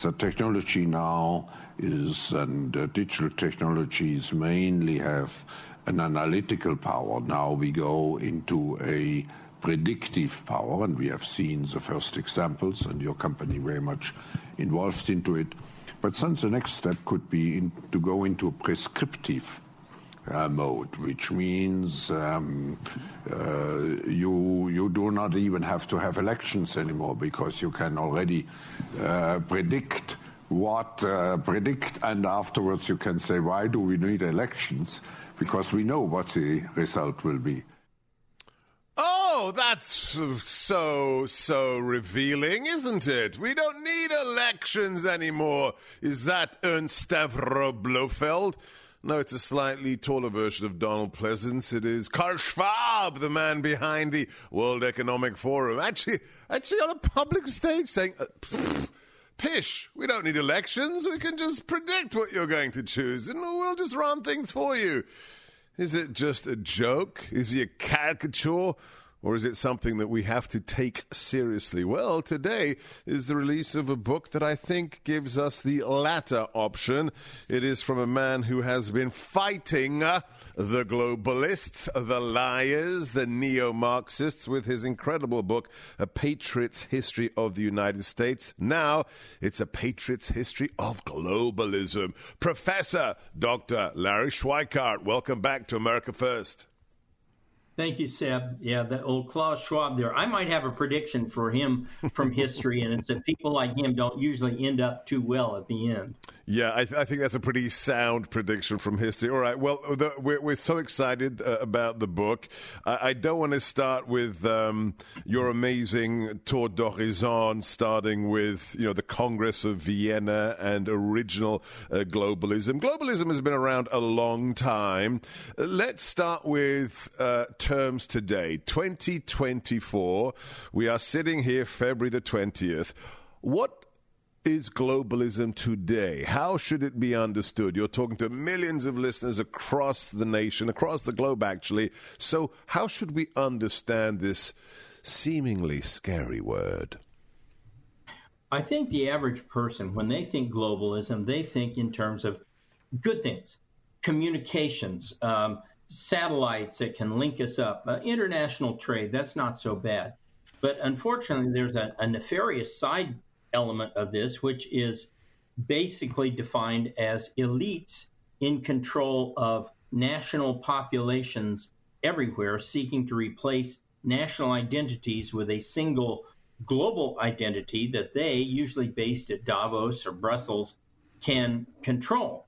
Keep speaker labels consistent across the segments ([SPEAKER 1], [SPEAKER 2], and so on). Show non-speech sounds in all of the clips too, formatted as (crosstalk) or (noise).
[SPEAKER 1] The technology now is, and uh, digital technologies mainly have an analytical power. Now we go into a predictive power, and we have seen the first examples, and your company very much involved into it. But then the next step could be in, to go into a prescriptive uh, mode, which means um, uh, you you do not even have to have elections anymore because you can already predict what uh, predict, and afterwards you can say why do we need elections because we know what the result will be.
[SPEAKER 2] Oh, that's so, so revealing, isn't it? We don't need elections anymore. Is that Ernst Stavro Blofeld? No, it's a slightly taller version of Donald Pleasence. It is Karl Schwab, the man behind the World Economic Forum. Actually, actually on a public stage saying, uh, pish, we don't need elections. We can just predict what you're going to choose and we'll just run things for you. Is it just a joke? Is he a caricature? Or is it something that we have to take seriously? Well, today is the release of a book that I think gives us the latter option. It is from a man who has been fighting uh, the globalists, the liars, the neo Marxists with his incredible book, A Patriot's History of the United States. Now it's a Patriot's History of Globalism. Professor Dr. Larry Schweikart, welcome back to America First.
[SPEAKER 3] Thank you, Seb. Yeah, the old Klaus Schwab there. I might have a prediction for him from history, and it's that people like him don't usually end up too well at the end.
[SPEAKER 2] Yeah, I, th- I, think that's a pretty sound prediction from history. All right, well, the, we're, we're, so excited uh, about the book. I, I don't want to start with um, your amazing tour d'horizon, starting with you know the Congress of Vienna and original uh, globalism. Globalism has been around a long time. Let's start with uh, terms today, 2024. We are sitting here February the 20th. What is globalism today? How should it be understood? You're talking to millions of listeners across the nation, across the globe, actually. So, how should we understand this seemingly scary word?
[SPEAKER 3] I think the average person, when they think globalism, they think in terms of good things, communications, um, satellites that can link us up, uh, international trade. That's not so bad. But unfortunately, there's a, a nefarious side element of this, which is basically defined as elites in control of national populations everywhere seeking to replace national identities with a single global identity that they, usually based at Davos or Brussels, can control.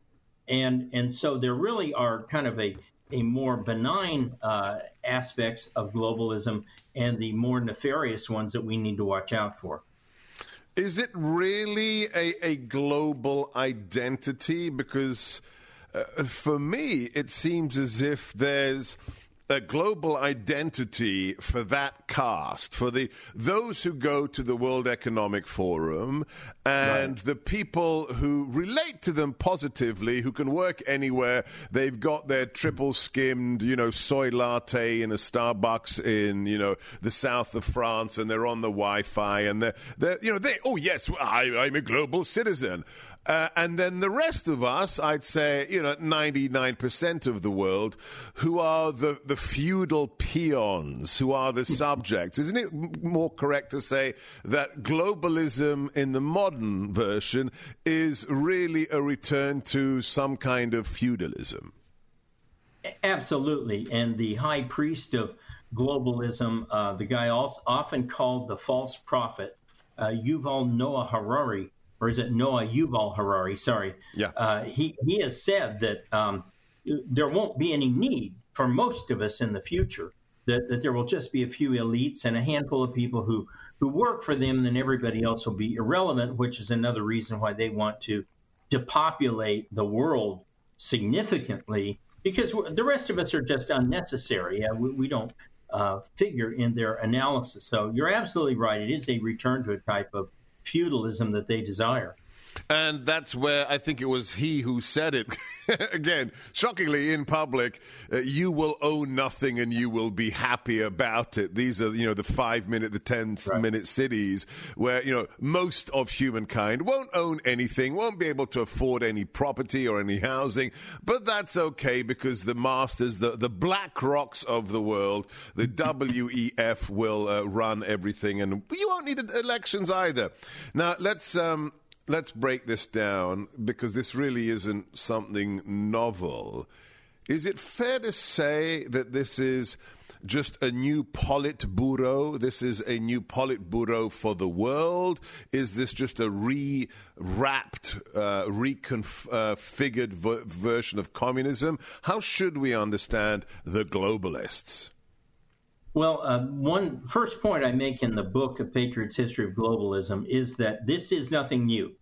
[SPEAKER 3] And, and so there really are kind of a, a more benign uh, aspects of globalism and the more nefarious ones that we need to watch out for.
[SPEAKER 2] Is it really a, a global identity? Because uh, for me, it seems as if there's a global identity for that cast, for the those who go to the World Economic Forum and right. the people who relate to them positively, who can work anywhere. They've got their triple skimmed, you know, soy latte in a Starbucks in, you know, the south of France, and they're on the Wi-Fi, and they're, they're you know, they, oh yes, I, I'm a global citizen. Uh, and then the rest of us, I'd say, you know, 99% of the world, who are the, the feudal peons, who are the subjects. Isn't it more correct to say that globalism in the modern version is really a return to some kind of feudalism?
[SPEAKER 3] Absolutely. And the high priest of globalism, uh, the guy also often called the false prophet, uh, Yuval Noah Harari, or is it Noah Yuval Harari? Sorry.
[SPEAKER 2] Yeah.
[SPEAKER 3] Uh, he he has said that um, there won't be any need for most of us in the future that, that there will just be a few elites and a handful of people who who work for them, then everybody else will be irrelevant, which is another reason why they want to depopulate the world significantly because the rest of us are just unnecessary. We, we, don't uh, figure in their analysis. So you're absolutely right. It is a return to a type of feudalism that they desire.
[SPEAKER 2] And that's where I think it was he who said it. (laughs) Again, shockingly in public, uh, you will own nothing and you will be happy about it. These are, you know, the five minute, the ten right. minute cities where, you know, most of humankind won't own anything, won't be able to afford any property or any housing. But that's okay because the masters, the, the BlackRocks of the world, the (laughs) WEF will uh, run everything and you won't need elections either. Now, let's. Um, let's break this down because this really isn't something novel. Is it fair to say that this is just a new Politburo? This is a new Politburo for the world? Is this just a re-wrapped, uh, reconfigured ver- version of communism? How should we understand the globalists?
[SPEAKER 3] Well, uh, one first point I make in the book, A Patriot's History of Globalism, is that this is nothing new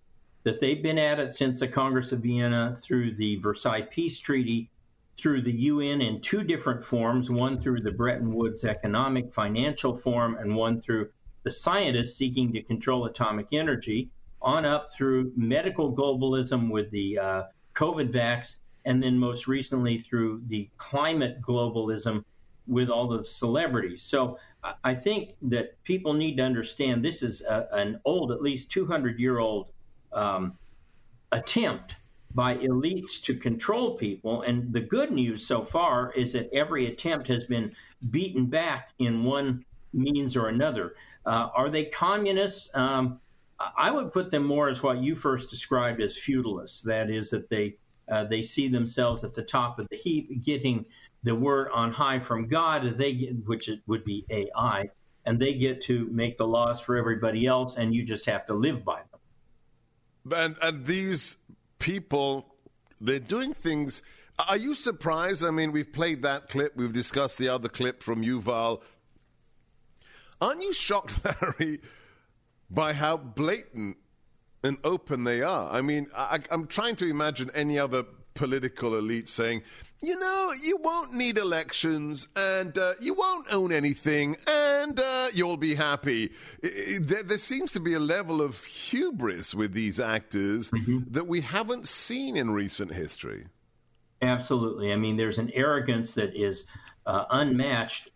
[SPEAKER 3] that they've been at it since the Congress of Vienna through the Versailles Peace Treaty, through the UN in two different forms one through the Bretton Woods Economic Financial Forum, and one through the scientists seeking to control atomic energy, on up through medical globalism with the uh, COVID vax, and then most recently through the climate globalism with all the celebrities. So I think that people need to understand this is a, an old, at least 200 year old um, attempt by elites to control people. And the good news so far is that every attempt has been beaten back in one means or another. Uh, are they communists? Um, I would put them more as what you first described as feudalists. That is, that they uh, they see themselves at the top of the heap, getting the word on high from God. They get, which it would be AI, and they get to make the laws for everybody else, and you just have to live by them.
[SPEAKER 2] And, and these people, they're doing things. Are you surprised? I mean, we've played that clip, we've discussed the other clip from Yuval. Aren't you shocked, (laughs) Larry, by how blatant and open they are? I mean, I, I'm trying to imagine any other political elite saying, you know, you won't need elections and uh, you won't own anything and uh, you'll be happy. there, there, seems to be a level of hubris with these actors mm-hmm. that we haven't seen in recent history.
[SPEAKER 3] Absolutely. I mean, there's an arrogance that is uh, unmatched.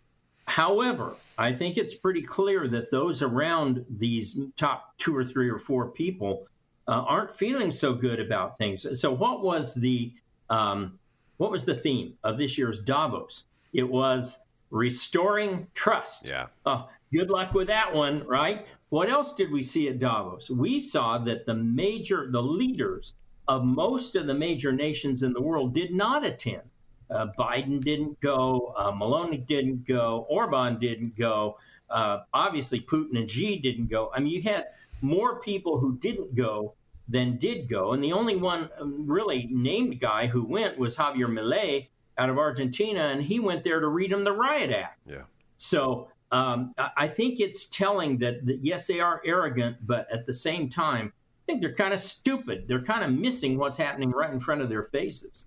[SPEAKER 3] However, I think it's pretty clear that those around these top two or three or four people uh, aren't feeling so good about things. So, what was the um, what was the theme of this year's Davos? It was restoring trust.
[SPEAKER 2] Yeah.
[SPEAKER 3] Oh, good luck with that one, right? What else did we see at Davos? We saw that the major, the leaders of most of the major nations in the world did not attend. Uh, Biden didn't go, uh, Meloni didn't go, Orban didn't go. Uh, obviously, Putin and Xi didn't go. I mean, you had more people who didn't go than did go. And the only one um, really named guy who went was Javier Milei out of Argentina, and he went there to read him the Riot Act.
[SPEAKER 2] Yeah.
[SPEAKER 3] So um, I think it's telling that, that, yes, they are arrogant, but at the same time, I think they're kind of stupid. They're kind of missing what's happening right in front of their faces.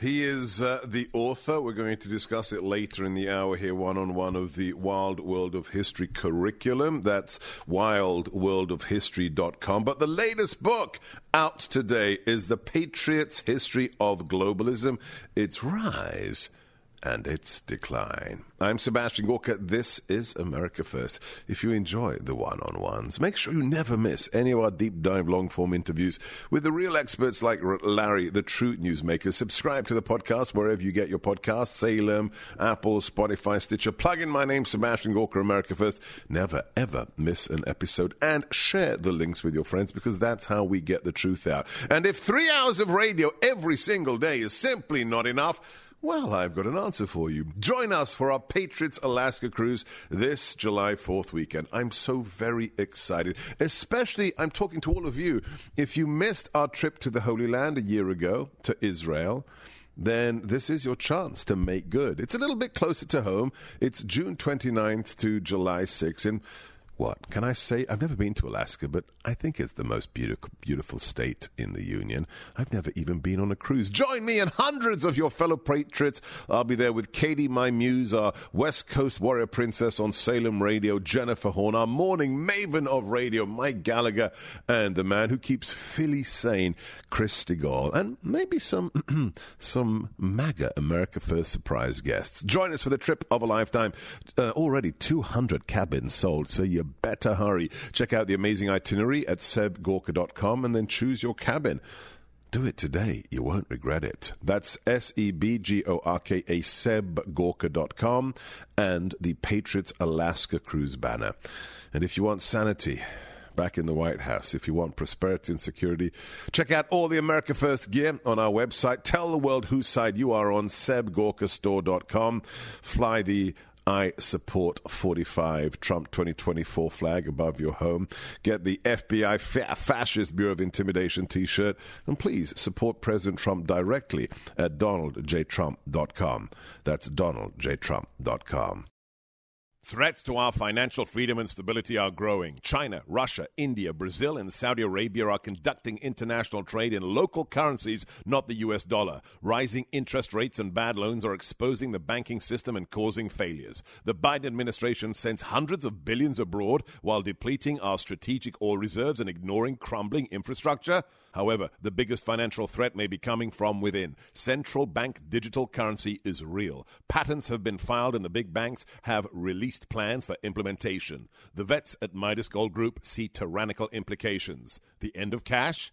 [SPEAKER 2] He is uh, the author. We're going to discuss it later in the hour here, one on one, of the Wild World of History curriculum. That's wildworldofhistory.com. But the latest book out today is The Patriots History of Globalism Its Rise and its decline. I'm Sebastian Gorka. This is America First. If you enjoy the one on ones, make sure you never miss any of our deep dive long form interviews with the real experts like Larry, the true newsmaker. Subscribe to the podcast wherever you get your podcasts Salem, Apple, Spotify, Stitcher. Plug in my name, Sebastian Gorka, America First. Never, ever miss an episode and share the links with your friends because that's how we get the truth out. And if three hours of radio every single day is simply not enough, well, I've got an answer for you. Join us for our Patriots Alaska cruise this July 4th weekend. I'm so very excited. Especially, I'm talking to all of you. If you missed our trip to the Holy Land a year ago to Israel, then this is your chance to make good. It's a little bit closer to home. It's June 29th to July 6th. And what can I say? I've never been to Alaska, but I think it's the most beautiful, beautiful state in the Union. I've never even been on a cruise. Join me and hundreds of your fellow patriots. I'll be there with Katie, my muse, our West Coast warrior princess on Salem Radio, Jennifer Horn, our morning maven of radio, Mike Gallagher, and the man who keeps Philly sane, Chris Stigall, and maybe some (clears throat) some MAGA America First surprise guests. Join us for the trip of a lifetime. Uh, already 200 cabins sold, so you better hurry. Check out the amazing itinerary at sebgorka.com and then choose your cabin. Do it today. You won't regret it. That's S E B G O R K A, sebgorka.com, and the Patriots Alaska Cruise banner. And if you want sanity, back in the White House. If you want prosperity and security, check out all the America First gear on our website. Tell the world whose side you are on, sebgorkastore.com. Fly the I support 45 Trump 2024 flag above your home. Get the FBI fa- Fascist Bureau of Intimidation t shirt. And please support President Trump directly at donaldjtrump.com. That's donaldjtrump.com. Threats to our financial freedom and stability are growing. China, Russia, India, Brazil, and Saudi Arabia are conducting international trade in local currencies, not the US dollar. Rising interest rates and bad loans are exposing the banking system and causing failures. The Biden administration sends hundreds of billions abroad while depleting our strategic oil reserves and ignoring crumbling infrastructure. However, the biggest financial threat may be coming from within. Central bank digital currency is real. Patents have been filed, and the big banks have released plans for implementation. The vets at Midas Gold Group see tyrannical implications. The end of cash?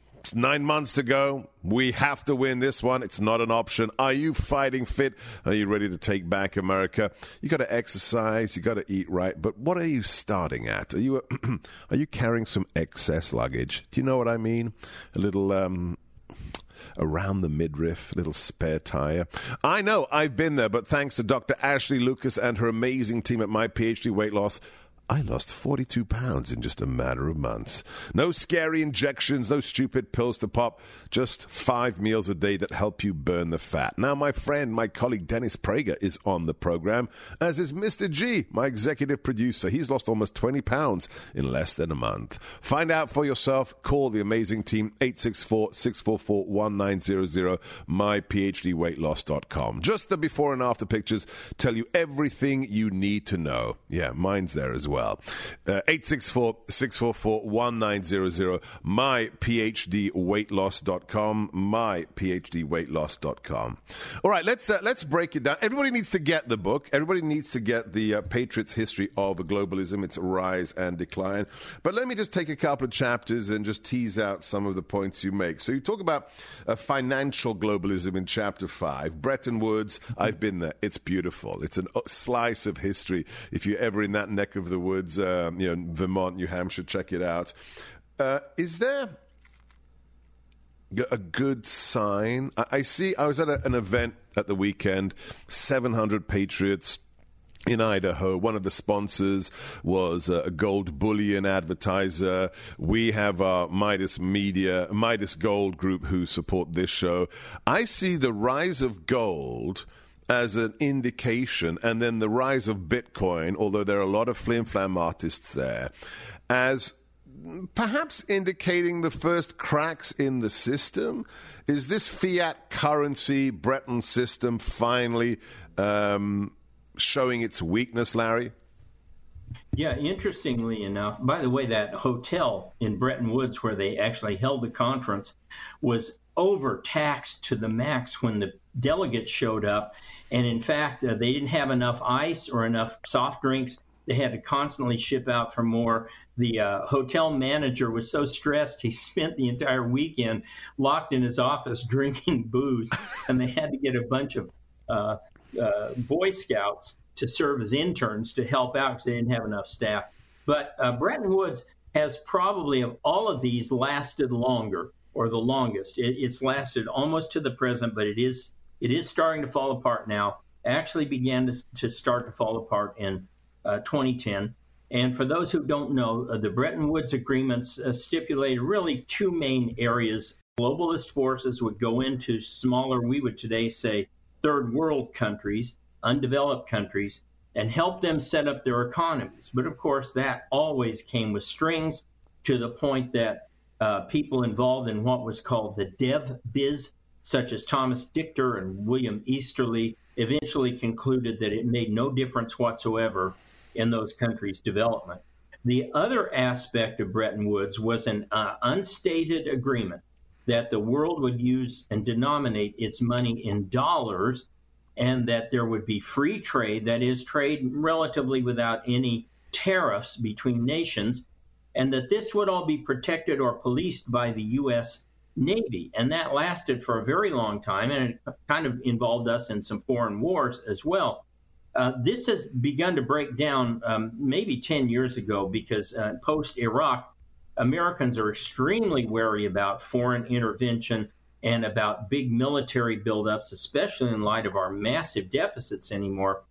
[SPEAKER 2] It's nine months to go. We have to win this one. It's not an option. Are you fighting fit? Are you ready to take back America? You got to exercise. You got to eat right. But what are you starting at? Are you (clears throat) are you carrying some excess luggage? Do you know what I mean? A little um, around the midriff, little spare tire. I know I've been there, but thanks to Dr. Ashley Lucas and her amazing team at My PhD Weight Loss. I lost 42 pounds in just a matter of months. No scary injections, no stupid pills to pop, just five meals a day that help you burn the fat. Now, my friend, my colleague Dennis Prager is on the program, as is Mr. G, my executive producer. He's lost almost 20 pounds in less than a month. Find out for yourself. Call the amazing team 864 644 1900, myphdweightloss.com. Just the before and after pictures tell you everything you need to know. Yeah, mine's there as well well. Uh, 864 644 1900, myphdweightloss.com, myphdweightloss.com. All right, let's, uh, let's break it down. Everybody needs to get the book. Everybody needs to get the uh, Patriots History of Globalism, its rise and decline. But let me just take a couple of chapters and just tease out some of the points you make. So you talk about uh, financial globalism in chapter 5. Bretton Woods, I've been there. It's beautiful. It's a slice of history. If you're ever in that neck of the woods, uh, you know, Vermont, New Hampshire, check it out. Uh, is there a good sign? I, I see. I was at a, an event at the weekend. 700 Patriots in Idaho. One of the sponsors was a gold bullion advertiser. We have our Midas Media, Midas Gold Group who support this show. I see the rise of gold as an indication, and then the rise of Bitcoin, although there are a lot of flim flam artists there, as perhaps indicating the first cracks in the system. Is this fiat currency Bretton system finally um, showing its weakness, Larry?
[SPEAKER 3] Yeah, interestingly enough, by the way, that hotel in Bretton Woods where they actually held the conference was overtaxed to the max when the delegates showed up. And in fact, uh, they didn't have enough ice or enough soft drinks. They had to constantly ship out for more. The uh, hotel manager was so stressed, he (laughs) spent the entire weekend locked in his office (laughs) drinking booze, and they had to get a bunch of uh, uh, Boy Scouts to serve as interns to help out because they didn't have enough staff. But uh, Bretton Woods has probably, of all of these, lasted longer or the longest. It, it's lasted almost to the present, but it is it is starting to fall apart now. Actually, began to, to start to fall apart in uh, 2010. And for those who don't know, uh, the Bretton Woods agreements uh, stipulated really two main areas. Globalist forces would go into smaller, we would today say, third world countries, undeveloped countries, and help them set up their economies. But of course, that always came with strings to the point that uh, people involved in what was called the dev biz, such as Thomas Dichter and William Easterly, eventually concluded that it made no difference whatsoever in those countries' development. The other aspect of Bretton Woods was an uh, unstated agreement that the world would use and denominate its money in dollars and that there would be free trade, that is, trade relatively without any tariffs between nations, and that this would all be protected or policed by the U.S. Navy. And that lasted for a very long time, and it kind of involved us in some foreign wars as well. Uh, this has begun to break down um, maybe 10 years ago because uh, post Iraq, Americans are extremely wary about foreign intervention and about big military buildups, especially in light of our massive deficits anymore.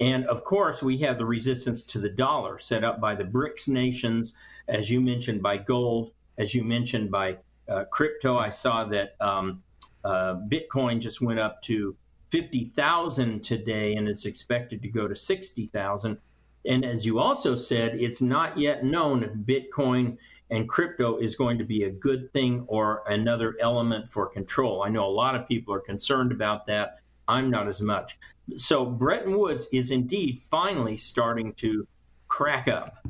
[SPEAKER 3] And of course, we have the resistance to the dollar set up by the BRICS nations, as you mentioned, by gold, as you mentioned, by uh, crypto. I saw that um, uh, Bitcoin just went up to 50,000 today, and it's expected to go to 60,000. And as you also said, it's not yet known if Bitcoin and crypto is going to be a good thing or another element for control. I know a lot of people are concerned about that. I'm not as much. So Bretton Woods is indeed finally starting to crack up.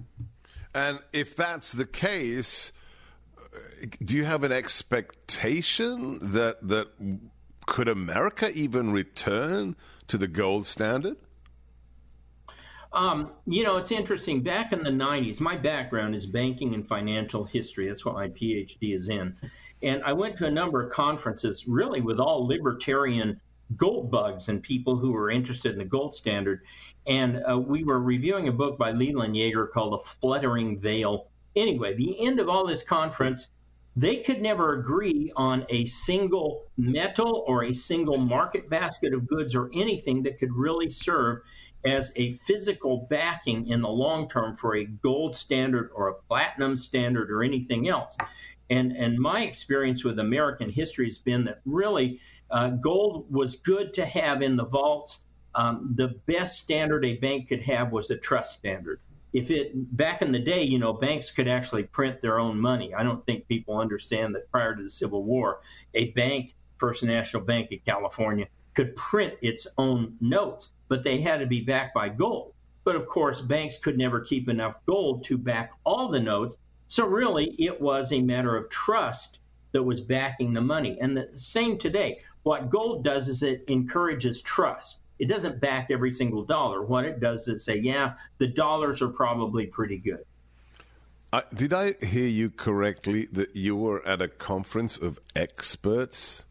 [SPEAKER 2] And if that's the case, do you have an expectation that that could America even return to the gold standard?
[SPEAKER 3] Um, you know, it's interesting. Back in the 90s, my background is banking and financial history. That's what my PhD is in. And I went to a number of conferences, really with all libertarian gold bugs and people who were interested in the gold standard. And uh, we were reviewing a book by Leland Yeager called The Fluttering Veil. Anyway, the end of all this conference, they could never agree on a single metal or a single market basket of goods or anything that could really serve as a physical backing in the long term for a gold standard or a platinum standard or anything else. And, and my experience with American history has been that really uh, gold was good to have in the vaults. Um, the best standard a bank could have was a trust standard. If it back in the day, you know, banks could actually print their own money. I don't think people understand that prior to the Civil War, a bank, First National Bank of California, could print its own notes but they had to be backed by gold. But of course, banks could never keep enough gold to back all the notes. So really, it was a matter of trust that was backing the money. And the same today. What gold does is it encourages trust. It doesn't back every single dollar. What it does is say, yeah, the dollars are probably pretty good.
[SPEAKER 2] Uh, did I hear you correctly that you were at a conference of experts?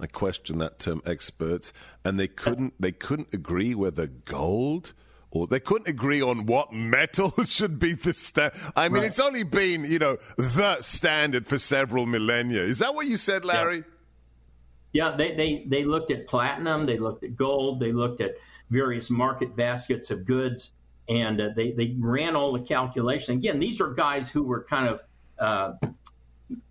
[SPEAKER 2] I question that term experts, and they couldn't they couldn't agree whether gold or they couldn't agree on what metal (laughs) should be the standard. I mean, right. it's only been you know the standard for several millennia. Is that what you said, Larry?
[SPEAKER 3] Yeah, they, they, they looked at platinum, they looked at gold, they looked at various market baskets of goods, and uh, they, they ran all the calculations. Again, these are guys who were kind of uh,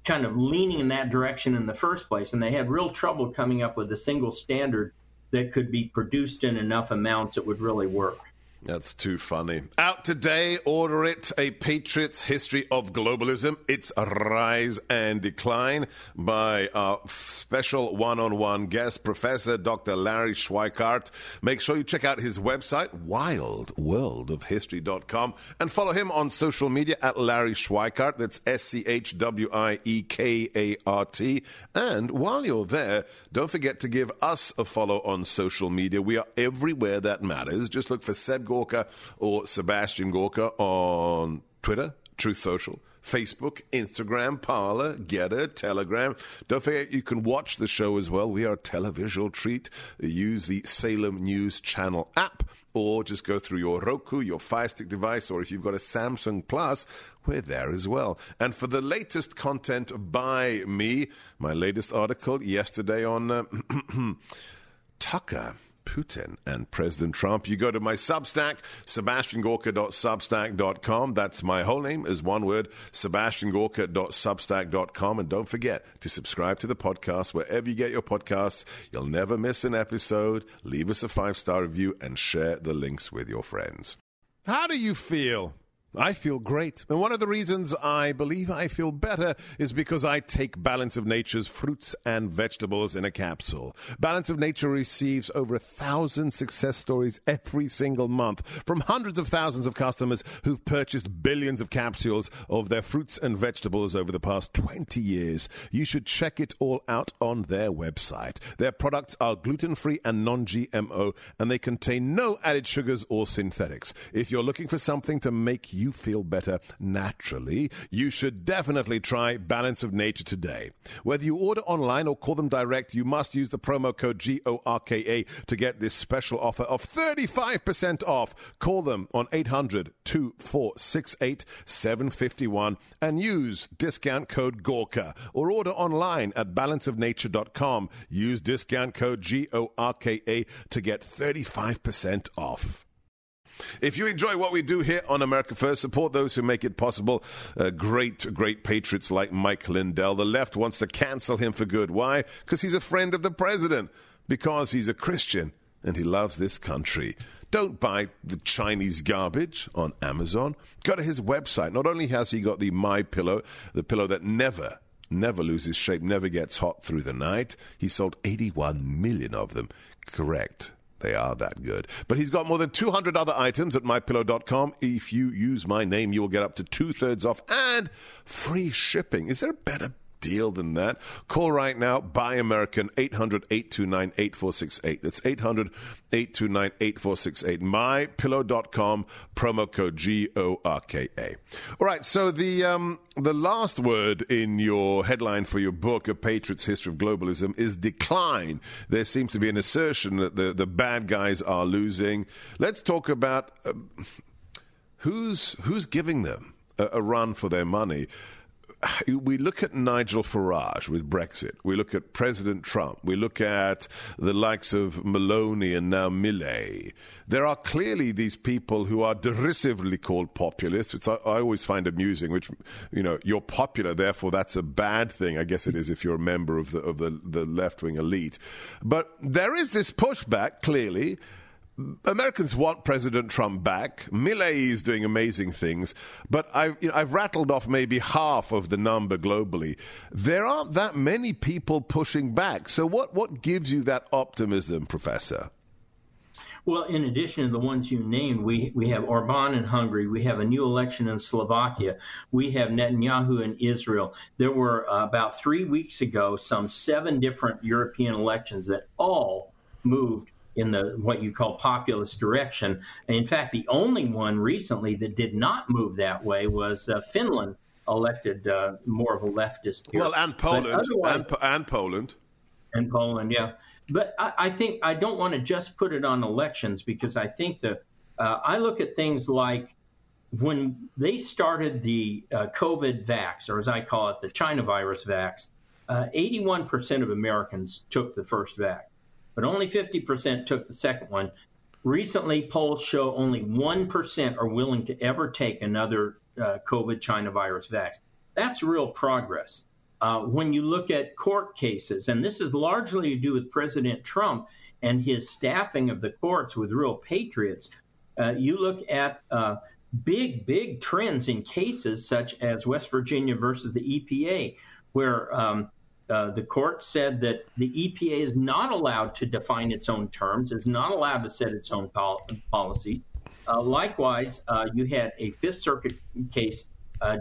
[SPEAKER 3] kind of leaning in that direction in the first place, and they had real trouble coming up with a single standard that could be produced in enough amounts that would really work.
[SPEAKER 2] That's too funny. Out today, order it A Patriot's History of Globalism, Its Rise and Decline by our special one on one guest, Professor Dr. Larry Schweikart. Make sure you check out his website, wildworldofhistory.com, and follow him on social media at Larry Schweikart. That's S C H W I E K A R T. And while you're there, don't forget to give us a follow on social media. We are everywhere that matters. Just look for Seb Gorka or Sebastian Gorka on Twitter, Truth Social. Facebook, Instagram, Parler, Gettr, Telegram. Don't forget you can watch the show as well. We are a televisual treat. Use the Salem News Channel app or just go through your Roku, your Fire Stick device, or if you've got a Samsung Plus, we're there as well. And for the latest content by me, my latest article yesterday on uh, (clears throat) Tucker Putin and President Trump. You go to my Substack, sebastiangorka.substack.com. That's my whole name is one word, sebastiangorka.substack.com. And don't forget to subscribe to the podcast wherever you get your podcasts. You'll never miss an episode. Leave us a five star review and share the links with your friends. How do you feel? I feel great. And one of the reasons I believe I feel better is because I take Balance of Nature's fruits and vegetables in a capsule. Balance of Nature receives over a thousand success stories every single month from hundreds of thousands of customers who've purchased billions of capsules of their fruits and vegetables over the past 20 years. You should check it all out on their website. Their products are gluten free and non GMO, and they contain no added sugars or synthetics. If you're looking for something to make you you feel better naturally, you should definitely try Balance of Nature today. Whether you order online or call them direct, you must use the promo code GORKA to get this special offer of 35% off. Call them on 800 2468 751 and use discount code GORKA or order online at balanceofnature.com. Use discount code GORKA to get 35% off. If you enjoy what we do here on America First, support those who make it possible. Uh, great, great patriots like Mike Lindell. The left wants to cancel him for good. Why? Because he's a friend of the president. Because he's a Christian and he loves this country. Don't buy the Chinese garbage on Amazon. Go to his website. Not only has he got the My Pillow, the pillow that never never loses shape, never gets hot through the night. He sold 81 million of them. Correct. They are that good. But he's got more than 200 other items at mypillow.com. If you use my name, you will get up to two thirds off and free shipping. Is there a better deal than that. Call right now, buy American, 800 829 8468. That's 800 829 8468. MyPillow.com, promo code G O R K A. All right, so the, um, the last word in your headline for your book, A Patriot's History of Globalism, is decline. There seems to be an assertion that the, the bad guys are losing. Let's talk about uh, who's, who's giving them a, a run for their money (sighs) we look at Nigel Farage with Brexit. We look at President Trump. We look at the likes of Meloni and now Milei. There are clearly these people who are derisively called populists, which I, I always find amusing. Which you know, you're popular, therefore that's a bad thing. I guess it is if you're a member of the of the, the left wing elite. But there is this pushback clearly Americans want President Trump back. Milei is doing amazing things, but I've, you know, I've rattled off maybe half of the number globally. There aren't that many people pushing back. So, what, what gives you that optimism, Professor?
[SPEAKER 3] Well, in addition to the ones you named, we, we have Orban in Hungary, we have a new election in Slovakia, we have Netanyahu in Israel. There were uh, about three weeks ago some seven different European elections that all moved in the what you call populist direction. In fact, the only one recently that did not move that way was uh, Finland elected uh, more of a leftist.
[SPEAKER 2] Here. Well, and Poland, and, and, Poland,
[SPEAKER 3] and Poland, yeah. But I, I think I don't want to just put it on elections because I think that uh, I look at things like when they started the uh, COVID vax, or as I call it, the China virus vax. uh, 81% of Americans took the first vac, but only 50% took the second one. Recently, polls show only 1% are willing to ever take another uh, COVID China virus vaccine. That's real progress. Uh, when you look at court cases, and this is largely to do with President Trump and his staffing of the courts with real patriots, uh, you look at uh, big, big trends in cases such as West Virginia versus the EPA, where um, uh, the court said that the EPA is not allowed to define its own terms, is not allowed to set its own pol- policies. Uh, likewise, uh, you had a Fifth Circuit case, uh,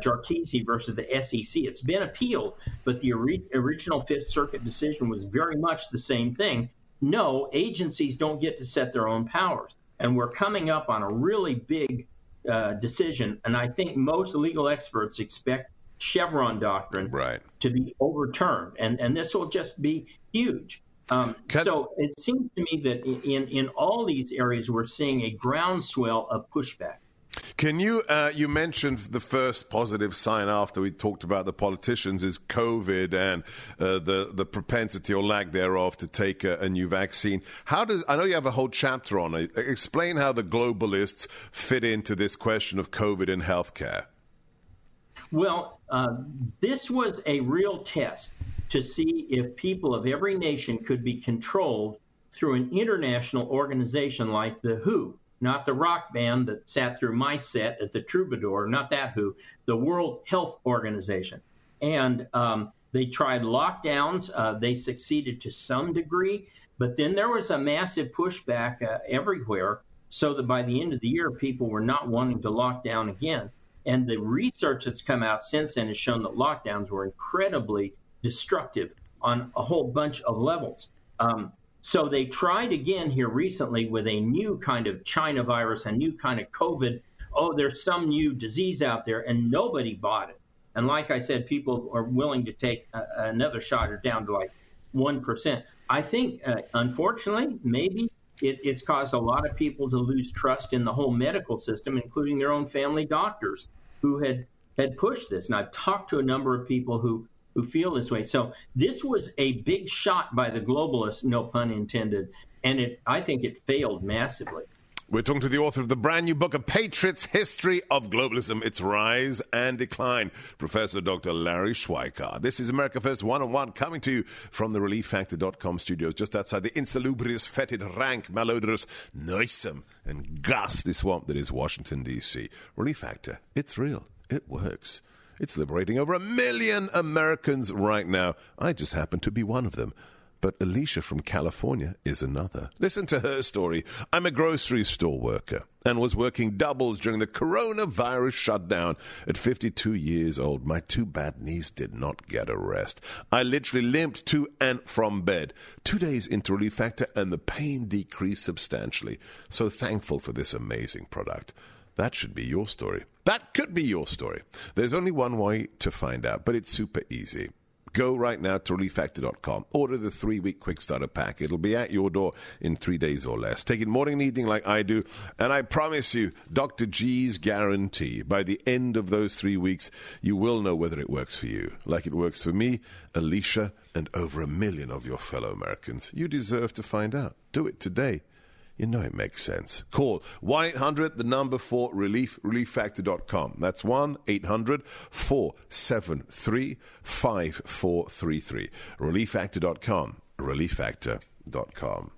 [SPEAKER 3] versus the SEC. It's been appealed, but the ori- original Fifth Circuit decision was very much the same thing. No, agencies don't get to set their own powers. And we're coming up on a really big uh, decision. And I think most legal experts expect Chevron doctrine
[SPEAKER 2] right.
[SPEAKER 3] to be overturned, and and this will just be huge. Um, so it seems to me that in in all these areas we're seeing a groundswell of pushback.
[SPEAKER 2] Can you, uh, you mentioned the first positive sign after we talked about the politicians is COVID and uh, the, the propensity or lack thereof to take a, a, new vaccine. How does, I know you have a whole chapter on it. Explain how the globalists fit into this question of COVID in healthcare.
[SPEAKER 3] Well, uh, this was a real test to see if people of every nation could be controlled through an international organization like the WHO, not the rock band that sat through my set at the Troubadour, not that WHO, the World Health Organization. And um, they tried lockdowns. Uh, they succeeded to some degree, but then there was a massive pushback uh, everywhere, so that by the end of the year, people were not wanting to lock down again. And the research that's come out since then has shown that lockdowns were incredibly destructive on a whole bunch of levels. Um, so they tried again here recently with a new kind of China virus, a new kind of COVID. Oh, there's some new disease out there, and nobody bought it. And like I said, people are willing to take a, another shot or down to like 1%. I think, uh, unfortunately, maybe it, it's caused a lot of people to lose trust in the whole medical system, including their own family doctors who had had pushed this. And I've talked to a number of people who who feel this way. So this was a big shot by the globalists, no pun intended, and it I think it failed massively.
[SPEAKER 2] We're talking to the author of the brand new book, A Patriot's History of Globalism, Its Rise and Decline, Professor Dr. Larry Schweikart. This is America First One on One, coming to you from the ReliefFactor.com studios, just outside the insalubrious, fetid, rank, malodorous, noisome, and ghastly swamp that is Washington, D.C. Relief Factor, it's real, it works. It's liberating over a million Americans right now. I just happen to be one of them. But Alicia from California is another. Listen to her story. I'm a grocery store worker and was working doubles during the coronavirus shutdown. At 52 years old, my two bad knees did not get a rest. I literally limped to and from bed. Two days into Relief Factor, and the pain decreased substantially. So thankful for this amazing product. That should be your story. That could be your story. There's only one way to find out, but it's super easy. Go right now to relieffactor.com. Order the three week quick starter pack. It'll be at your door in three days or less. Take it morning and evening like I do. And I promise you, Dr. G's guarantee by the end of those three weeks, you will know whether it works for you. Like it works for me, Alicia, and over a million of your fellow Americans. You deserve to find out. Do it today. You know it makes sense. Call 1 800, the number for relief, relieffactor.com. That's 1 800 473 5433. Relieffactor.com. Relieffactor.com.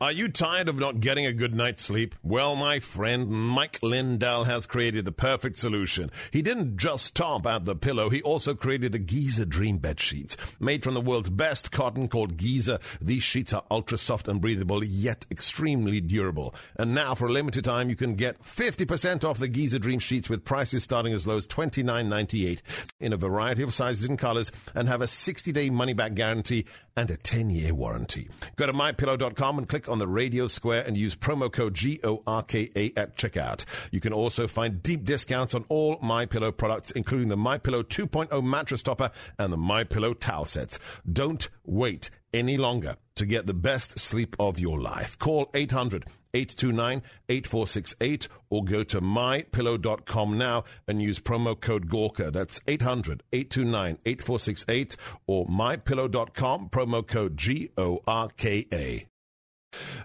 [SPEAKER 2] Are you tired of not getting a good night's sleep? Well, my friend Mike Lindell has created the perfect solution. He didn't just top out the pillow, he also created the Giza Dream Bed Sheets. Made from the world's best cotton called Giza, these sheets are ultra soft and breathable, yet extremely durable. And now, for a limited time, you can get 50% off the Giza Dream Sheets with prices starting as low as $29.98 in a variety of sizes and colors and have a 60 day money back guarantee and a 10 year warranty. Go to mypillow.com and click click on the radio square and use promo code GORKA at checkout. You can also find deep discounts on all My Pillow products, including the My Pillow 2.0 mattress topper and the My Pillow towel sets. Don't wait any longer to get the best sleep of your life. Call 800 829 8468 or go to mypillow.com now and use promo code Gorka. That's 800 829 8468 or mypillow.com, promo code G O R K A.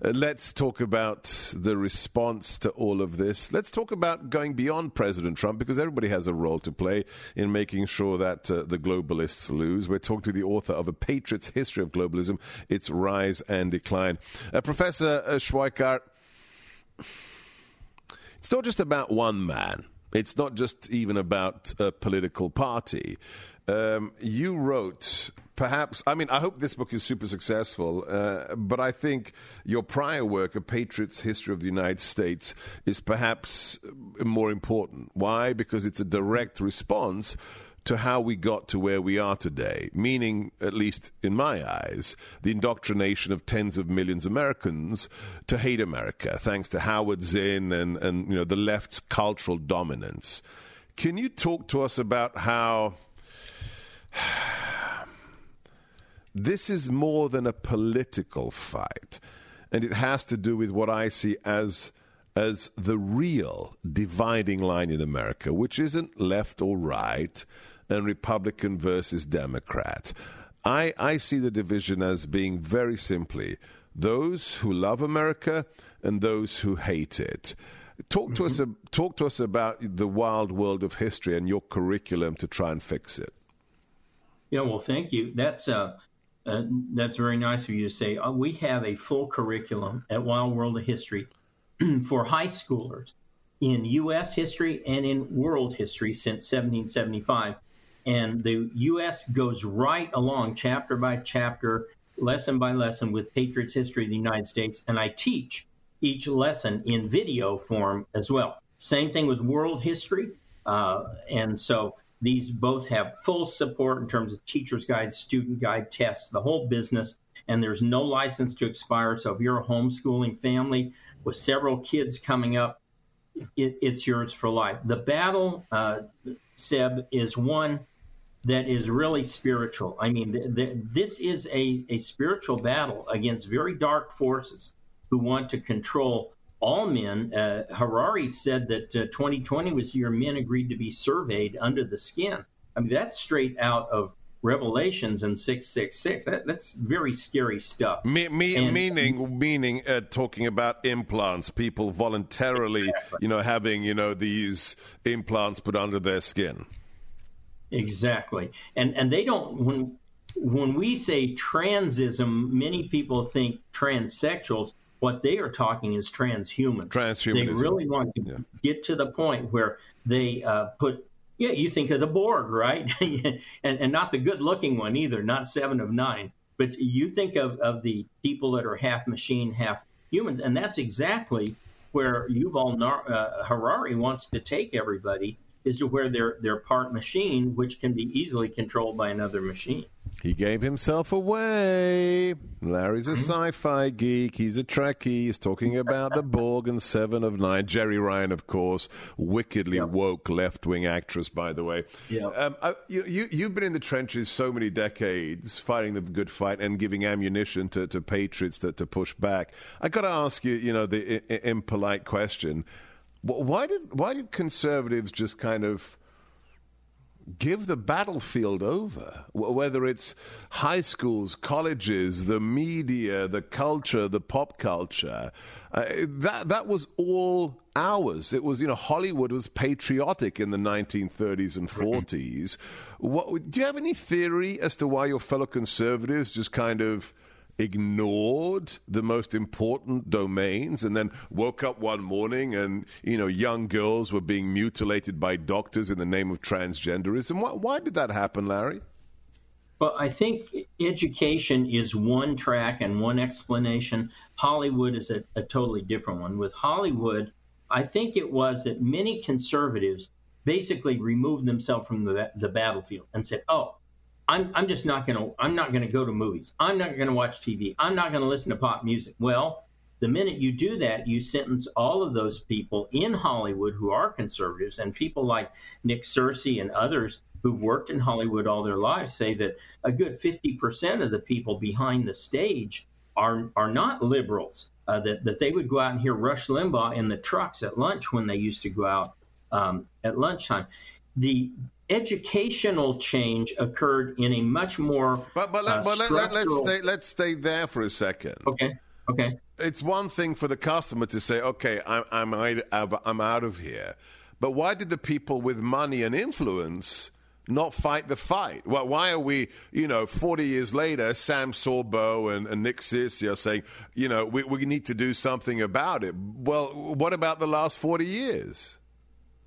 [SPEAKER 2] Uh, let's talk about the response to all of this. Let's talk about going beyond President Trump because everybody has a role to play in making sure that uh, the globalists lose. We're talking to the author of A Patriot's History of Globalism, Its Rise and Decline. Uh, Professor uh, Schweikart, it's not just about one man. It's not just even about a political party. Um, you wrote perhaps, I mean, I hope this book is super successful, uh, but I think your prior work, A Patriot's History of the United States, is perhaps more important. Why? Because it's a direct response to how we got to where we are today, meaning, at least in my eyes, the indoctrination of tens of millions of Americans to hate America, thanks to Howard Zinn and, and you know, the left's cultural dominance. Can you talk to us about how this is more than a political fight, and it has to do with what I see as as the real dividing line in America, which isn't left or right and Republican versus Democrat. I, I see the division as being very simply those who love America and those who hate it. Talk mm-hmm. to us. Mm-hmm. Talk to us about the wild world of history and your curriculum to try and fix it.
[SPEAKER 3] Yeah, well, thank you. That's uh, uh, that's very nice of you to say. Uh, we have a full curriculum at Wild World of History (clears throat) for high schoolers in U.S. history and in world history since 1775. And the U.S. goes right along, chapter by chapter, lesson by lesson, with Patriots History of the United States. And I teach each lesson in video form as well. Same thing with world history. Uh, and so these both have full support in terms of teacher's guide, student guide, tests, the whole business. And there's no license to expire. So if you're a homeschooling family with several kids coming up, it, it's yours for life. The battle, uh, Seb, is one that is really spiritual. I mean, th- th- this is a, a spiritual battle against very dark forces who want to control all men. Uh, Harari said that uh, 2020 was the year men agreed to be surveyed under the skin. I mean, that's straight out of Revelations and 666. That, that's very scary stuff.
[SPEAKER 2] Me, me, and, meaning, meaning, uh, talking about implants, people voluntarily, exactly. you know, having, you know, these implants put under their skin.
[SPEAKER 3] Exactly. And, and they don't, when, when we say transism, many people think transsexuals what they are talking is transhuman.
[SPEAKER 2] Transhumanism.
[SPEAKER 3] They really want to yeah. get to the point where they uh, put, yeah, you think of the Borg, right? (laughs) and, and not the good looking one either, not seven of nine. But you think of, of the people that are half machine, half humans. And that's exactly where Yuval uh, Harari wants to take everybody is to where they're, they're part machine, which can be easily controlled by another machine.
[SPEAKER 2] He gave himself away. Larry's a mm-hmm. sci-fi geek. He's a Trekkie. He's talking about the Borg and Seven of Nine. Jeri Ryan, of course, wickedly yep. woke left-wing actress, by the way.
[SPEAKER 3] Yeah. Um,
[SPEAKER 2] you, you, you've been in the trenches so many decades, fighting the good fight and giving ammunition to, to patriots to, to push back. I got to ask you, you know, the I- impolite question: Why did why did conservatives just kind of give the battlefield over, whether it's high schools, colleges, the media, the culture, the pop culture. Uh, that that was all ours. It was, you know, Hollywood was patriotic in the 1930s and 40s. What, do you have any theory as to why your fellow conservatives just kind of ignored the most important domains and then woke up one morning and you know young girls were being mutilated by doctors in the name of transgenderism. Why, why did that happen larry?
[SPEAKER 3] Well i think education is one track and one explanation. Hollywood is a, a totally different one. With hollywood i think it was that many conservatives basically removed themselves from the, the battlefield and said oh I'm, I'm just not going to I'm not going to go to movies. I'm not going to watch TV. I'm not going to listen to pop music. Well, the minute you do that, you sentence all of those people in Hollywood who are conservatives and people like Nick Searcy and others who've worked in Hollywood all their lives say that a good 50% of the people behind the stage are are not liberals. Uh, that that they would go out and hear Rush Limbaugh in the trucks at lunch when they used to go out um, at lunchtime. The educational change occurred in a much more
[SPEAKER 2] but but, let,
[SPEAKER 3] uh,
[SPEAKER 2] but let, let, let's stay let's stay there for a second.
[SPEAKER 3] Okay. Okay.
[SPEAKER 2] It's one thing for the customer to say, "Okay, I'm I'm out- I'm out of here," but why did the people with money and influence? Not fight the fight. Well, why are we, you know, 40 years later, Sam Sorbo and, and Nick are saying, you know, we, we need to do something about it. Well, what about the last 40 years?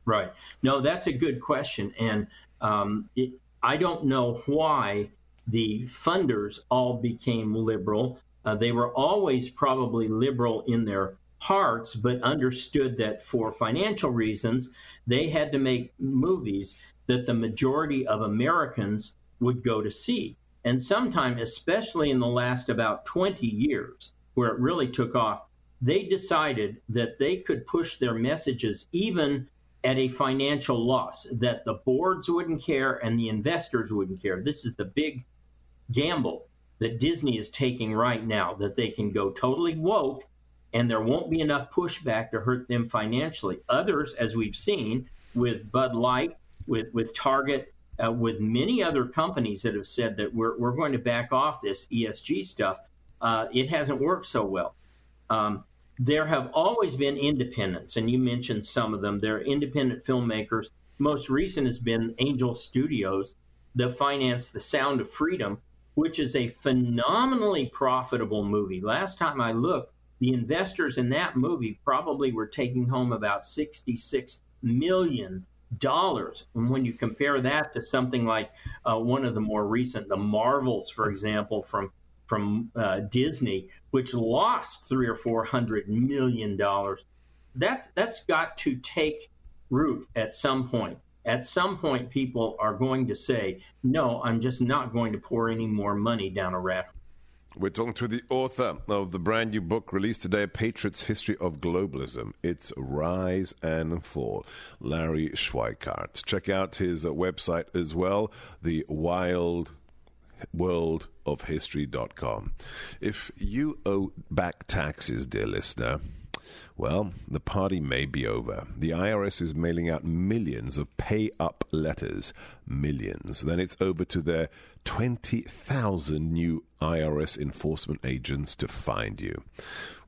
[SPEAKER 3] Right. No, that's a good question, and um, it, I don't know why the funders all became liberal. Uh, they were always probably liberal in their hearts, but understood that for financial reasons, they had to make movies that the majority of Americans would go to see. And sometime, especially in the last about 20 years, where it really took off, they decided that they could push their messages even at a financial loss, that the boards wouldn't care and the investors wouldn't care. This is the big gamble that Disney is taking right now, that they can go totally woke and there won't be enough pushback to hurt them financially. Others, as we've seen with Bud Light, with, with Target, uh, with many other companies that have said that we're, we're going to back off this ESG stuff, uh, it hasn't worked so well. Um, there have always been independents, and you mentioned some of them. There are independent filmmakers. Most recent has been Angel Studios that financed The Sound of Freedom, which is a phenomenally profitable movie. Last time I looked, the investors in that movie probably were taking home about $66 million. And when you compare that to something like uh, one of the more recent, the Marvels, for example, from from uh, Disney, which lost three or four hundred million dollars. That's that's got to take root at some point. At some point, people are going to say, "No, I'm just not going to pour any more money down a rat.
[SPEAKER 2] We're talking to the author of the brand new book released today, Patriots History of Globalism. Its Rise and Fall. Larry Schweikart. Check out his uh, website as well, the Wild World of History.com. If you owe back taxes, dear listener, well, the party may be over. The IRS is mailing out millions of pay up letters. Millions. Then it's over to their 20,000 new IRS enforcement agents to find you.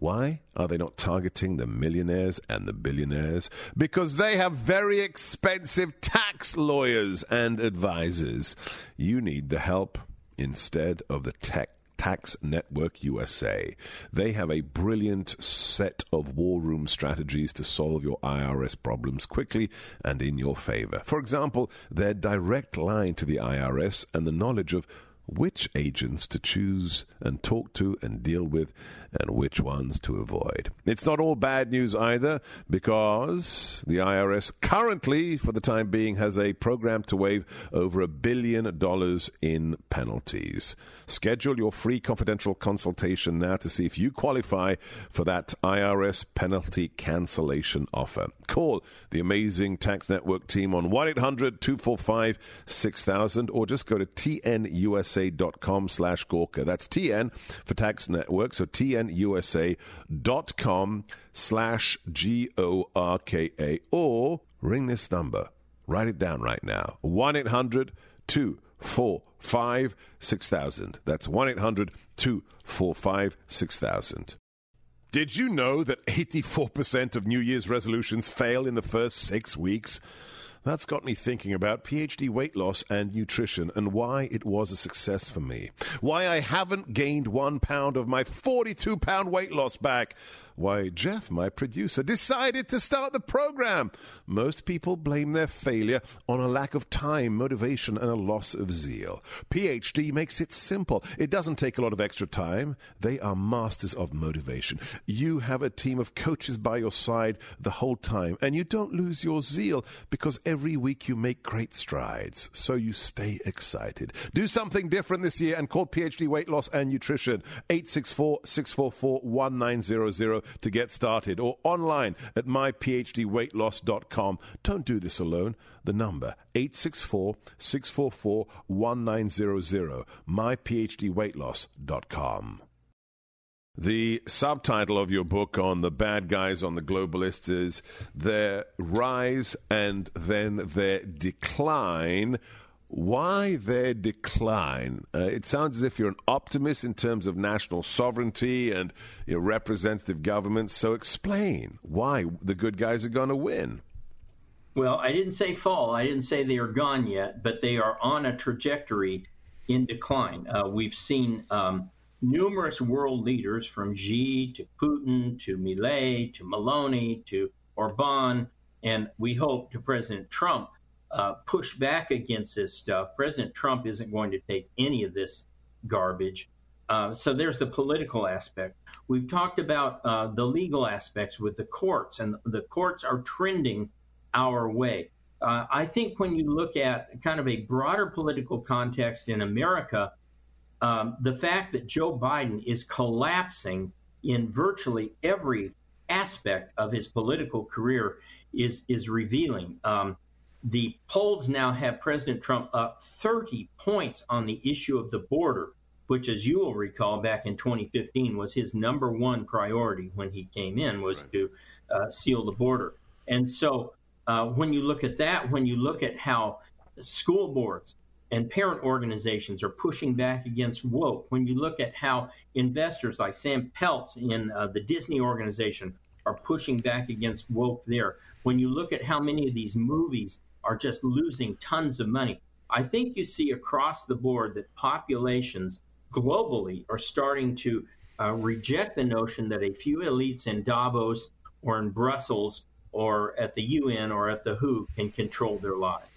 [SPEAKER 2] Why are they not targeting the millionaires and the billionaires? Because they have very expensive tax lawyers and advisors. You need the help instead of the tech Tax Network USA. They have a brilliant set of war room strategies to solve your IRS problems quickly and in your favor. For example, their direct line to the IRS and the knowledge of which agents to choose and talk to and deal with and which ones to avoid. It's not all bad news either because the IRS currently, for the time being, has a program to waive over a billion dollars in penalties. Schedule your free confidential consultation now to see if you qualify for that IRS penalty cancellation offer. Call the amazing Tax Network team on 1 800 245 6000 or just go to tnusa.com slash Gorka. That's TN for Tax Network, so tnusa.com slash G O R K A or ring this number. Write it down right now 1 800 245 6000. That's 1 800 245 6000. Did you know that 84% of New Year's resolutions fail in the first six weeks? That's got me thinking about PhD weight loss and nutrition and why it was a success for me. Why I haven't gained one pound of my 42 pound weight loss back. Why Jeff, my producer, decided to start the program. Most people blame their failure on a lack of time, motivation, and a loss of zeal. PhD makes it simple. It doesn't take a lot of extra time. They are masters of motivation. You have a team of coaches by your side the whole time, and you don't lose your zeal because every week you make great strides. So you stay excited. Do something different this year and call PhD Weight Loss and Nutrition 864 644 1900. To get started or online at myphdweightloss.com. Don't do this alone. The number 864-644-1900 myphdweightloss.com. The subtitle of your book on the bad guys on the globalists is Their Rise and Then Their Decline. Why their decline? Uh, it sounds as if you're an optimist in terms of national sovereignty and you know, representative government. So explain why the good guys are going to win.
[SPEAKER 3] Well, I didn't say fall. I didn't say they are gone yet, but they are on a trajectory in decline. Uh, we've seen. Um, numerous world leaders from Xi to Putin to Milei to Meloni to Orban, and we hope to President Trump uh, push back against this stuff. President Trump isn't going to take any of this garbage. Uh, so there's the political aspect. We've talked about uh, the legal aspects with the courts, and the courts are trending our way. Uh, I think when you look at kind of a broader political context in America, um, the fact that Joe Biden is collapsing in virtually every aspect of his political career is is revealing. Um, the polls now have President Trump up 30 points on the issue of the border, which, as you will recall, back in 2015 was his number one priority when he came in was right. to uh, seal the border. And so, uh, when you look at that, when you look at how school boards and parent organizations are pushing back against woke. When you look at how investors like Sam Peltz in uh, the Disney organization are pushing back against woke there, when you look at how many of these movies are just losing tons of money, I think you see across the board that populations globally are starting to uh, reject the notion that a few elites in Davos or in Brussels or at the UN or at the WHO can control their lives.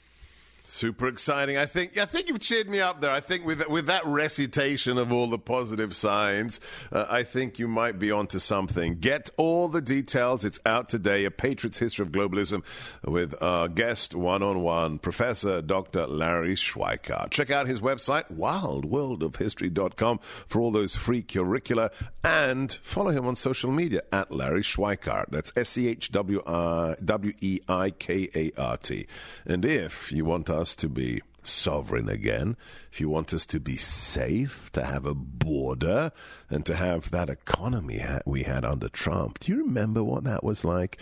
[SPEAKER 2] Super exciting. I think I think you've cheered me up there. I think with with that recitation of all the positive signs, uh, I think you might be onto something. Get all the details. It's out today. A Patriot's History of Globalism with our guest one on one, Professor Dr. Larry Schweikart. Check out his website, wildworldofhistory.com, for all those free curricula, and follow him on social media at Larry Schweikart. That's S C H W E I K A R T. And if you want to us to be sovereign again, if you want us to be safe, to have a border, and to have that economy we had under Trump, do you remember what that was like?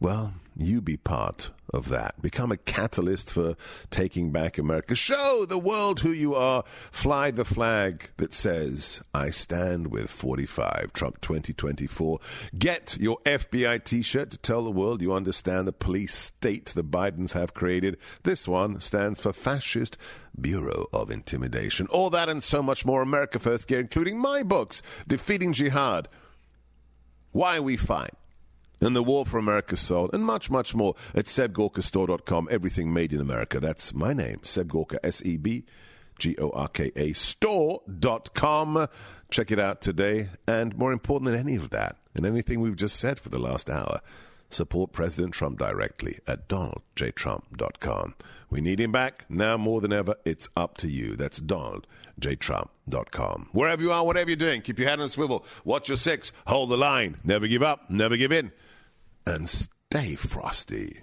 [SPEAKER 2] Well, you be part of that. Become a catalyst for taking back America. Show the world who you are. Fly the flag that says, I stand with 45, Trump 2024. Get your FBI t shirt to tell the world you understand the police state the Bidens have created. This one stands for Fascist Bureau of Intimidation. All that and so much more America First Gear, including my books, Defeating Jihad, Why We Fight and the War for America's Soul, and much, much more at sebgorkastore.com. Everything made in America. That's my name, Seb Gorka, S E B G O R K A, store.com. Check it out today. And more important than any of that, and anything we've just said for the last hour, support President Trump directly at donaldjtrump.com. We need him back now more than ever. It's up to you. That's donaldjtrump.com. Wherever you are, whatever you're doing, keep your head on a swivel. Watch your six. Hold the line. Never give up. Never give in and stay frosty.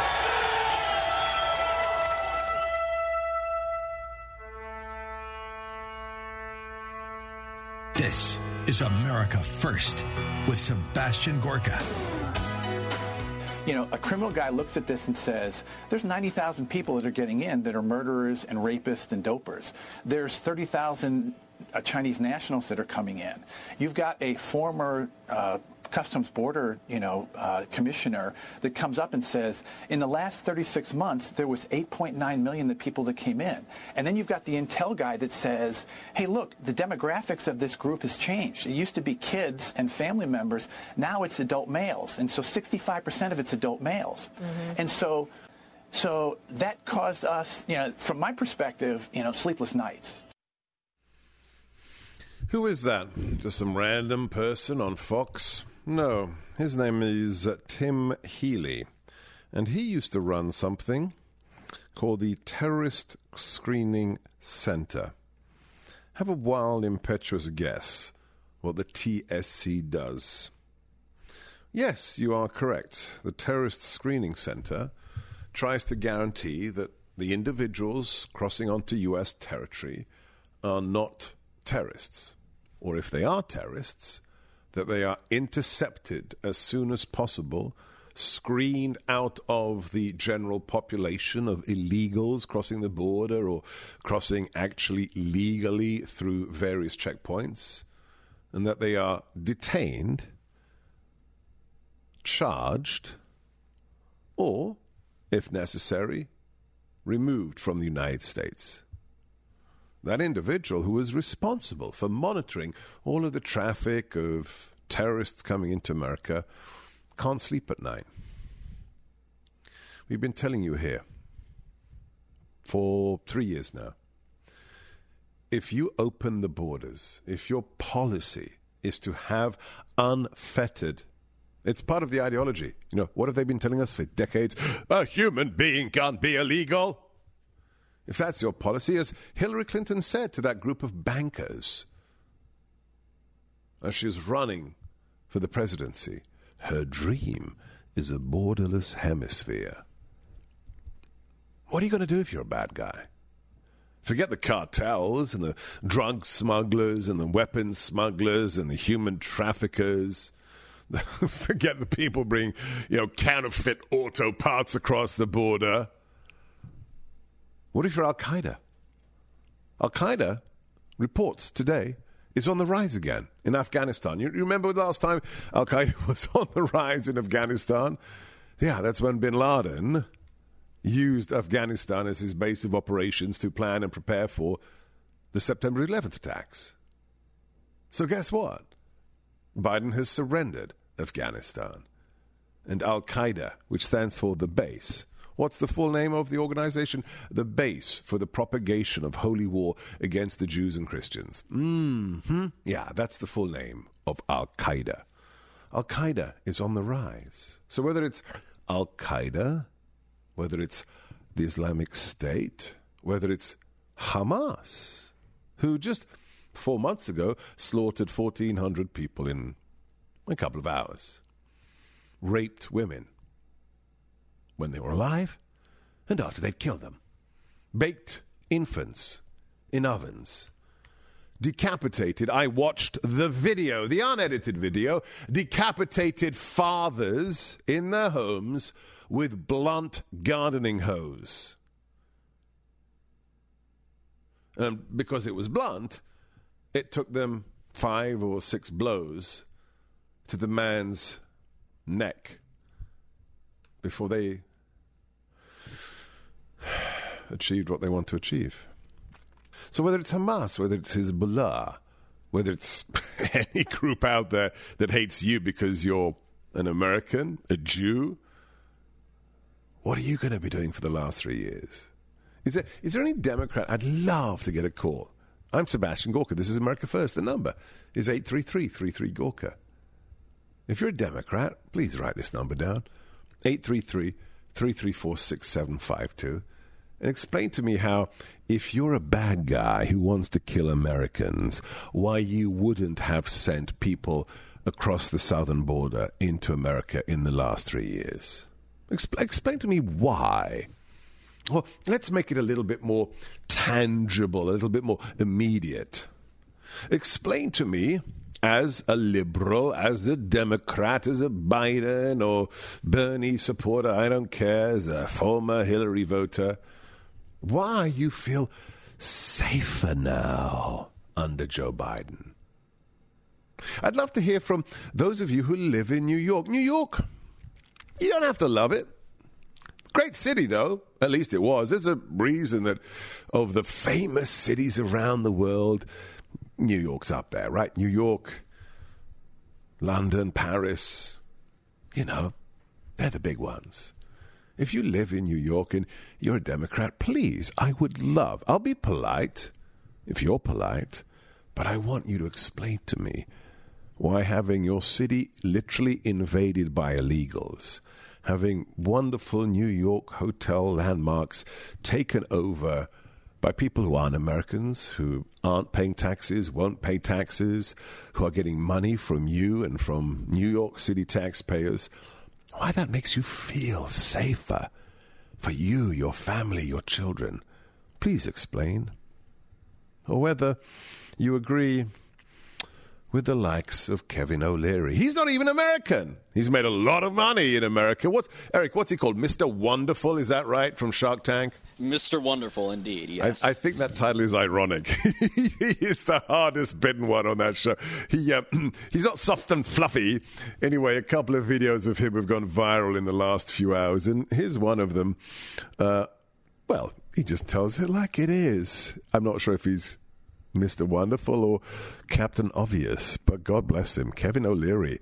[SPEAKER 4] This is America First with Sebastian Gorka.
[SPEAKER 5] You know, a criminal guy looks at this and says, there's 90,000 people that are getting in that are murderers and rapists and dopers. There's 30,000 uh, Chinese nationals that are coming in. You've got a former uh, Customs Border, you know, uh, commissioner that comes up and says, in the last 36 months, there was 8.9 million the people that came in. And then you've got the intel guy that says, hey, look, the demographics of this group has changed. It used to be kids and family members. Now it's adult males. And so 65% of it's adult males. Mm-hmm. And so so that caused us, you know, from my perspective, you know, sleepless nights.
[SPEAKER 2] Who is that? Just some random person on Fox? No, his name is uh, Tim Healy, and he used to run something called the Terrorist Screening Center. Have a wild, impetuous guess what the TSC does. Yes, you are correct. The Terrorist Screening Center tries to guarantee that the individuals crossing onto U.S. territory are not terrorists. Or if they are terrorists, that they are intercepted as soon as possible, screened out of the general population of illegals crossing the border or crossing actually legally through various checkpoints, and that they are detained, charged, or, if necessary, removed from the United States that individual who was responsible for monitoring all of the traffic of terrorists coming into America can't sleep at night. We've been telling you here for three years now. If you open the borders, if your policy is to have unfettered it's part of the ideology. You know, what have they been telling us for decades? A human being can't be illegal. If that's your policy, as Hillary Clinton said to that group of bankers as she was running for the presidency, her dream is a borderless hemisphere. What are you going to do if you're a bad guy? Forget the cartels and the drug smugglers and the weapons smugglers and the human traffickers. (laughs) Forget the people bringing, you know, counterfeit auto parts across the border. What if you're Al Qaeda? Al Qaeda reports today is on the rise again in Afghanistan. You, you remember last time Al Qaeda (laughs) was on the rise in Afghanistan? Yeah, that's when bin Laden used Afghanistan as his base of operations to plan and prepare for the September 11th attacks. So, guess what? Biden has surrendered Afghanistan. And Al Qaeda, which stands for the base, What's the full name of the organization? The Base for the Propagation of Holy War Against the Jews and Christians. hmm Yeah, that's the full name of Al Qaeda. Al Qaeda is on the rise. So whether it's Al Qaeda, whether it's the Islamic State, whether it's Hamas, who just four months ago slaughtered 1,400 people in a couple of hours, raped women, when they were alive and after they'd killed them. Baked infants in ovens. Decapitated, I watched the video, the unedited video, decapitated fathers in their homes with blunt gardening hose. And because it was blunt, it took them five or six blows to the man's neck before they achieved what they want to achieve. So whether it's Hamas, whether it's Hezbollah, whether it's (laughs) any group out there that hates you because you're an American, a Jew, what are you going to be doing for the last three years? Is there, is there any Democrat? I'd love to get a call. I'm Sebastian Gorka. This is America First. The number is 833 33 Gorka. If you're a Democrat, please write this number down 833 334 6752 and explain to me how, if you're a bad guy who wants to kill Americans, why you wouldn't have sent people across the southern border into America in the last three years. Expl- explain to me why. Well, let's make it a little bit more tangible, a little bit more immediate. Explain to me, as a liberal, as a Democrat, as a Biden or Bernie supporter, I don't care, as a former Hillary voter, why you feel safer now under Joe Biden. I'd love to hear from those of you who live in New York. New York, you don't have to love it. Great city, though. At least it was. There's a reason that of the famous cities around the world, New York's up there, right? New York, London, Paris, you know, they're the big ones. If you live in New York and you're a Democrat, please, I would love, I'll be polite if you're polite, but I want you to explain to me why having your city literally invaded by illegals, having wonderful New York hotel landmarks taken over by people who aren't Americans, who aren't paying taxes, won't pay taxes, who are getting money from you and from New York City taxpayers, why that makes you feel safer for you, your family, your children. Please explain. Or whether you agree with the likes of Kevin O'Leary. He's not even American. He's made a lot of money in America. What's Eric? What's he called? Mr. Wonderful? Is that right from Shark Tank?
[SPEAKER 6] Mr. Wonderful, indeed. Yes.
[SPEAKER 2] I, I think that title is ironic. (laughs) he is the hardest bitten one on that show. He uh, (clears throat) he's not soft and fluffy. Anyway, a couple of videos of him have gone viral in the last few hours, and here's one of them. Uh, well, he just tells it like it is. I'm not sure if he's Mr. Wonderful or Captain Obvious, but God bless him, Kevin O'Leary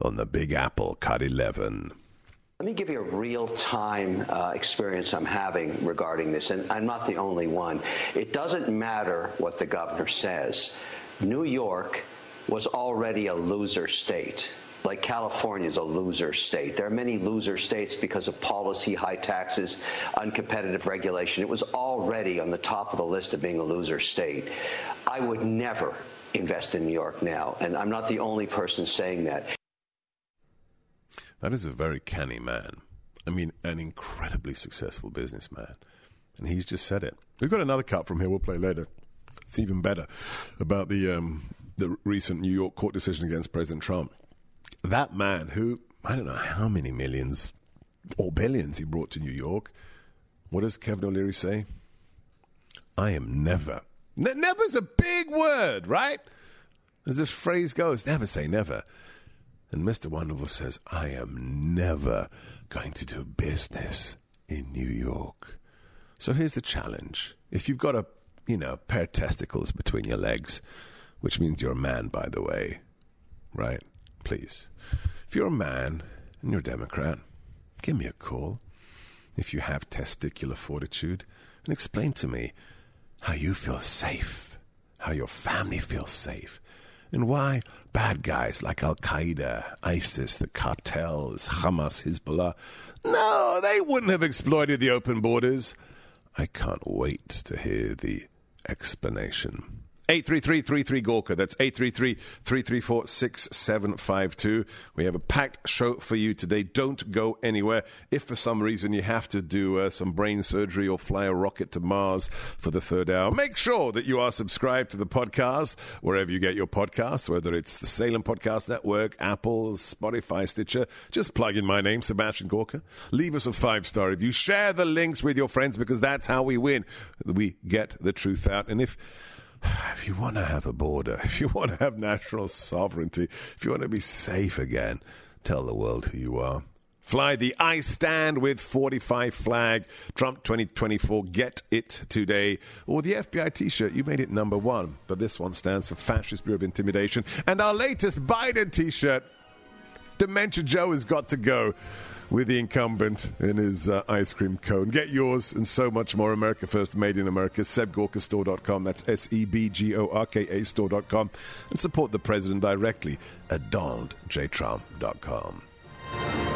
[SPEAKER 2] on the Big Apple, Cut 11.
[SPEAKER 7] Let me give you a real time uh, experience I'm having regarding this, and I'm not the only one. It doesn't matter what the governor says. New York was already a loser state like California is a loser state. There are many loser states because of policy, high taxes, uncompetitive regulation. It was already on the top of the list of being a loser state. I would never invest in New York now, and I'm not the only person saying that.
[SPEAKER 2] That is a very canny man. I mean, an incredibly successful businessman. And he's just said it. We've got another cut from here we'll play later. It's even better about the um, the recent New York court decision against President Trump that man who, I don't know how many millions or billions he brought to New York, what does Kevin O'Leary say? I am never. Ne- never's a big word, right? As this phrase goes, never say never. And Mr. Wonderful says, I am never going to do business in New York. So here's the challenge. If you've got a, you know, pair of testicles between your legs, which means you're a man, by the way, right? please. If you're a man and you're a Democrat, give me a call. If you have testicular fortitude, and explain to me how you feel safe, how your family feels safe, and why bad guys like Al Qaeda, ISIS, the cartels, Hamas, Hezbollah, no, they wouldn't have exploited the open borders. I can't wait to hear the explanation. 833 Gorka. That's 833 334 6752. We have a packed show for you today. Don't go anywhere. If for some reason you have to do uh, some brain surgery or fly a rocket to Mars for the third hour, make sure that you are subscribed to the podcast wherever you get your podcasts, whether it's the Salem Podcast Network, Apple, Spotify, Stitcher. Just plug in my name, Sebastian Gorka. Leave us a five star review. Share the links with your friends because that's how we win. We get the truth out. And if if you want to have a border, (laughs) if you want to have national sovereignty, if you want to be safe again, tell the world who you are. Fly the I Stand with 45 flag, Trump 2024, get it today. Or the FBI t shirt, you made it number one, but this one stands for Fascist Bureau of Intimidation. And our latest Biden t shirt, Dementia Joe has got to go with the incumbent in his uh, ice cream cone. Get yours and so much more. America First, made in America. SebGorkaStore.com. That's S E B G O R K A Store.com. And support the president directly at DonaldJTrump.com.